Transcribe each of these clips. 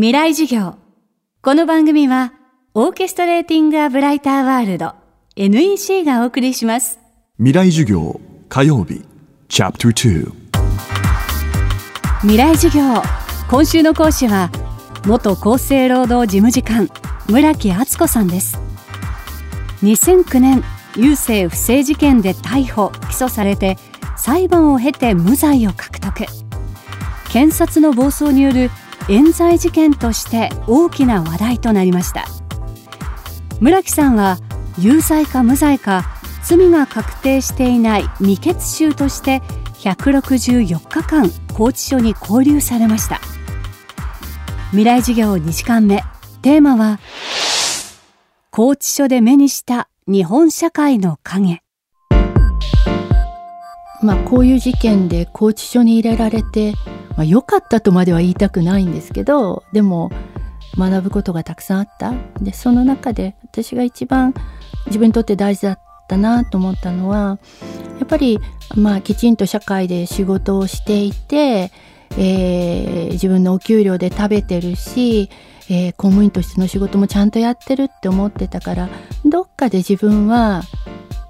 未来授業。この番組はオーケストレーティング・ア・ブライター・ワールド NEC がお送りします。未来授業火曜日チャプター未来授業。今週の講師は元厚生労働事務次官村木敦子さんです。2009年郵政不正事件で逮捕起訴されて裁判を経て無罪を獲得。検察の暴走による冤罪事件として大きな話題となりました。村木さんは有罪か無罪か罪が確定していない未決囚として164日間拘置所に拘留されました。未来授業2時間目。テーマは拘置所で目にした日本社会の影。まあこういう事件で拘置所に入れられてまあ、良かったとまでは言いたくないんですけどでも学ぶことがたくさんあった。でその中で私が一番自分にとって大事だったなと思ったのはやっぱりまあきちんと社会で仕事をしていて、えー、自分のお給料で食べてるし、えー、公務員としての仕事もちゃんとやってるって思ってたからどっかで自分は、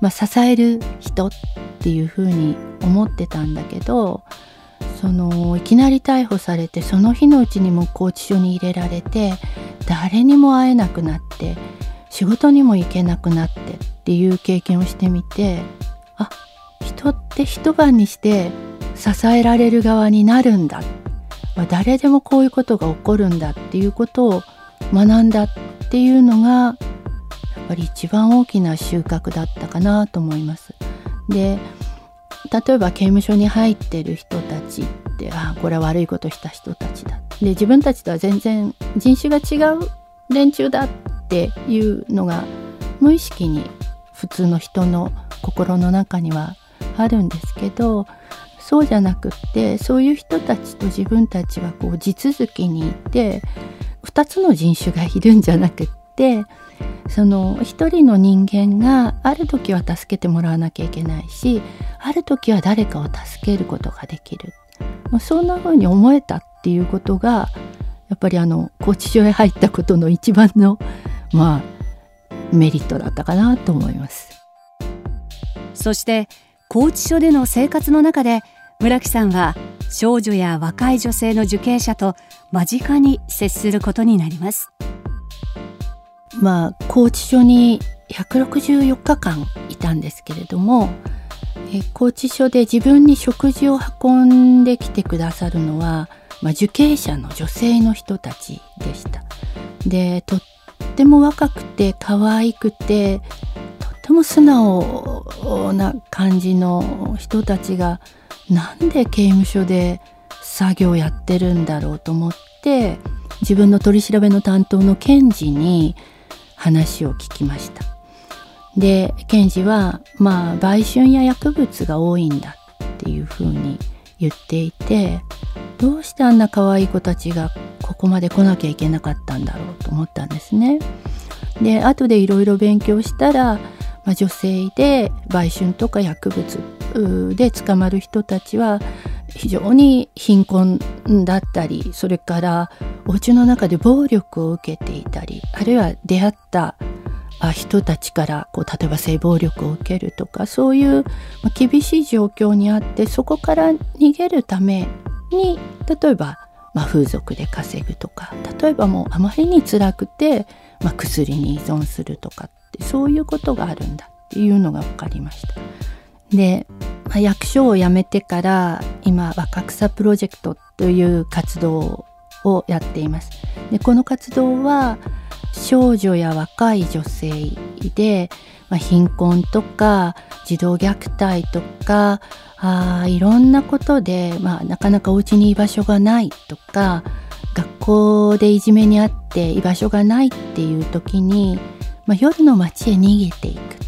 まあ、支える人っていうふうに思ってたんだけどそのいきなり逮捕されてその日のうちにも拘置所に入れられて誰にも会えなくなって仕事にも行けなくなってっていう経験をしてみてあ人って一晩にして支えられる側になるんだ誰でもこういうことが起こるんだっていうことを学んだっていうのがやっぱり一番大きな収穫だったかなと思います。で例えば刑務所に入ってる人たちってあこれは悪いことした人たちだで自分たちとは全然人種が違う連中だっていうのが無意識に普通の人の心の中にはあるんですけどそうじゃなくってそういう人たちと自分たちはこう地続きにいて2つの人種がいるんじゃなくってその一人の人間がある時は助けてもらわなきゃいけないしある時は誰かを助けることができる、まあ、そんな風に思えたっていうことがやっぱりあの拘置所へ入ったことの一番のまあメリットだったかなと思います。そして拘置所での生活の中で村木さんは少女や若い女性の受刑者と間近に接することになります。まあ拘置所に164日間いたんですけれどもえ拘置所で自分に食事を運んできてくださるのは、まあ、受刑者の女性の人たちでした。でとっても若くて可愛くてとっても素直な感じの人たちがなんで刑務所で作業やってるんだろうと思って自分の取り調べの担当の検事に話を聞きました。で検事はまあ売春や薬物が多いんだっていうふうに言っていてどうしてあんな可愛い子たちがここまで来なきゃいけなかったんだろうと思ったんですね。で後でいろいろ勉強したら、まあ、女性で売春とか薬物で捕まる人たちは非常に貧困だったりそれからお家の中で暴力を受けていたりあるいは出会った人たちからこう例えば性暴力を受けるとかそういう厳しい状況にあってそこから逃げるために例えば、まあ、風俗で稼ぐとか例えばもうあまりに辛くて、まあ、薬に依存するとかってそういうことがあるんだっていうのが分かりました。で、まあ、役所を辞めてから今若草プロジェクトという活動ををやっています。でこの活動は少女や若い女性で、まあ、貧困とか児童虐待とかあいろんなことで、まあ、なかなかお家に居場所がないとか学校でいじめにあって居場所がないっていう時に、まあ、夜の街へ逃げていく、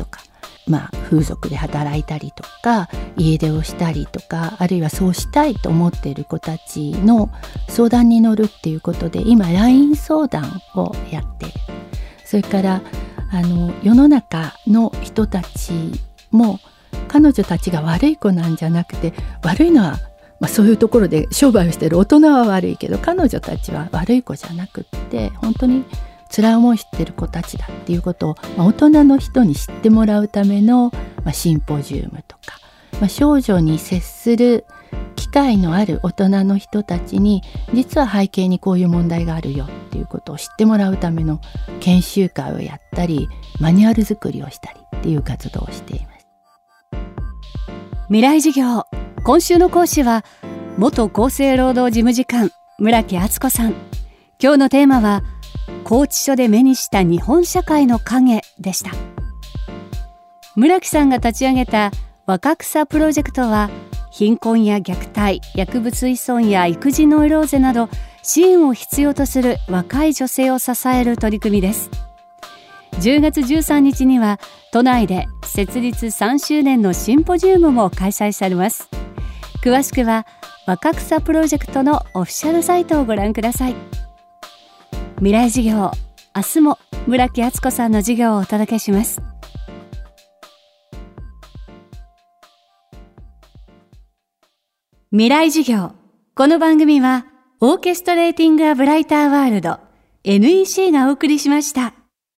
まあ、風俗で働いたりとか家出をしたりとかあるいはそうしたいと思っている子たちの相談に乗るっていうことで今 LINE 相談をやってそれからあの世の中の人たちも彼女たちが悪い子なんじゃなくて悪いのはまあ、そういうところで商売をしてる大人は悪いけど彼女たちは悪い子じゃなくって本当に辛い思いしてる子たちだっていうことを、まあ、大人の人に知ってもらうための、まあ、シンポジウムとか、まあ、少女に接する機会のある大人の人たちに実は背景にこういう問題があるよっていうことを知ってもらうための研修会をやったりマニュアル作りをしたりっていう活動をしています。未来授業今週の講師は元厚生労働事務次官村木敦子さん今日のテーマは拘置所で目にした日本社会の影でした。村木さんが立ち上げた若草プロジェクトは貧困や虐待薬物依存や育児ノイローゼなど支援を必要とする若い女性を支える取り組みです。10月13日には都内で設立3周年のシンポジウムも開催されます。詳しくは若草プロジェクトのオフィシャルサイトをご覧ください。未来授業。明日も村木敦子さんの授業をお届けします。未来授業。この番組はオーケストレーティング・ア・ブライター・ワールド NEC がお送りしました。